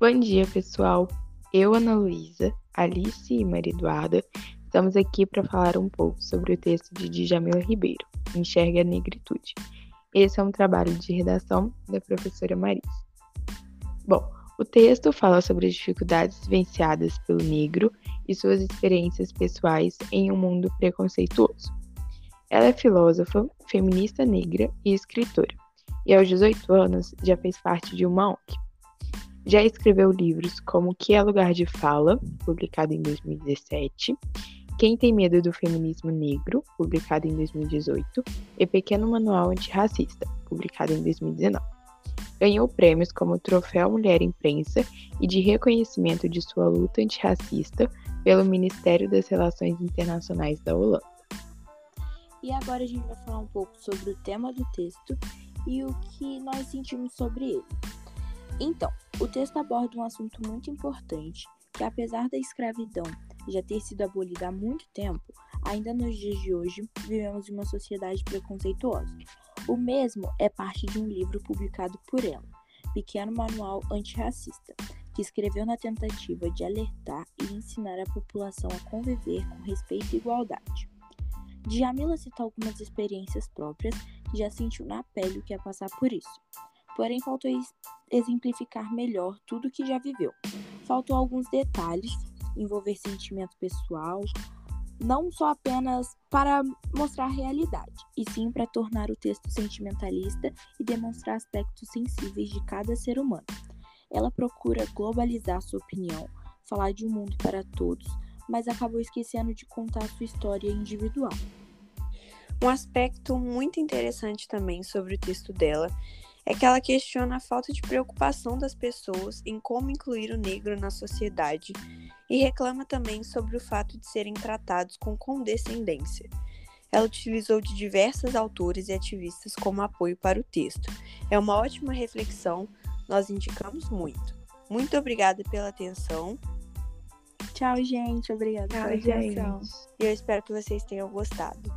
Bom dia, pessoal. Eu, Ana Luísa, Alice e Maria Eduarda estamos aqui para falar um pouco sobre o texto de Djamila Ribeiro, Enxerga a Negritude. Esse é um trabalho de redação da professora Marisa. Bom, o texto fala sobre as dificuldades vivenciadas pelo negro e suas experiências pessoais em um mundo preconceituoso. Ela é filósofa, feminista negra e escritora, e aos 18 anos já fez parte de uma ONG. Já escreveu livros como Que é Lugar de Fala, publicado em 2017, Quem Tem Medo do Feminismo Negro, publicado em 2018, e Pequeno Manual Antirracista, publicado em 2019. Ganhou prêmios como Troféu Mulher Imprensa e de reconhecimento de sua luta antirracista pelo Ministério das Relações Internacionais da Holanda. E agora a gente vai falar um pouco sobre o tema do texto e o que nós sentimos sobre ele. Então, o texto aborda um assunto muito importante, que apesar da escravidão já ter sido abolida há muito tempo, ainda nos dias de hoje vivemos em uma sociedade preconceituosa. O mesmo é parte de um livro publicado por ela, Pequeno Manual Antirracista, que escreveu na tentativa de alertar e ensinar a população a conviver com respeito e igualdade. Djamila cita algumas experiências próprias que já sentiu na pele o que é passar por isso. Porém, faltou exemplificar melhor tudo que já viveu. Faltou alguns detalhes, envolver sentimento pessoal, não só apenas para mostrar a realidade, e sim para tornar o texto sentimentalista e demonstrar aspectos sensíveis de cada ser humano. Ela procura globalizar sua opinião, falar de um mundo para todos, mas acabou esquecendo de contar sua história individual. Um aspecto muito interessante também sobre o texto dela é que ela questiona a falta de preocupação das pessoas em como incluir o negro na sociedade e reclama também sobre o fato de serem tratados com condescendência. Ela utilizou de diversos autores e ativistas como apoio para o texto. É uma ótima reflexão, nós indicamos muito. Muito obrigada pela atenção. Tchau, gente. Obrigada Tchau, pela atenção. gente. E eu espero que vocês tenham gostado.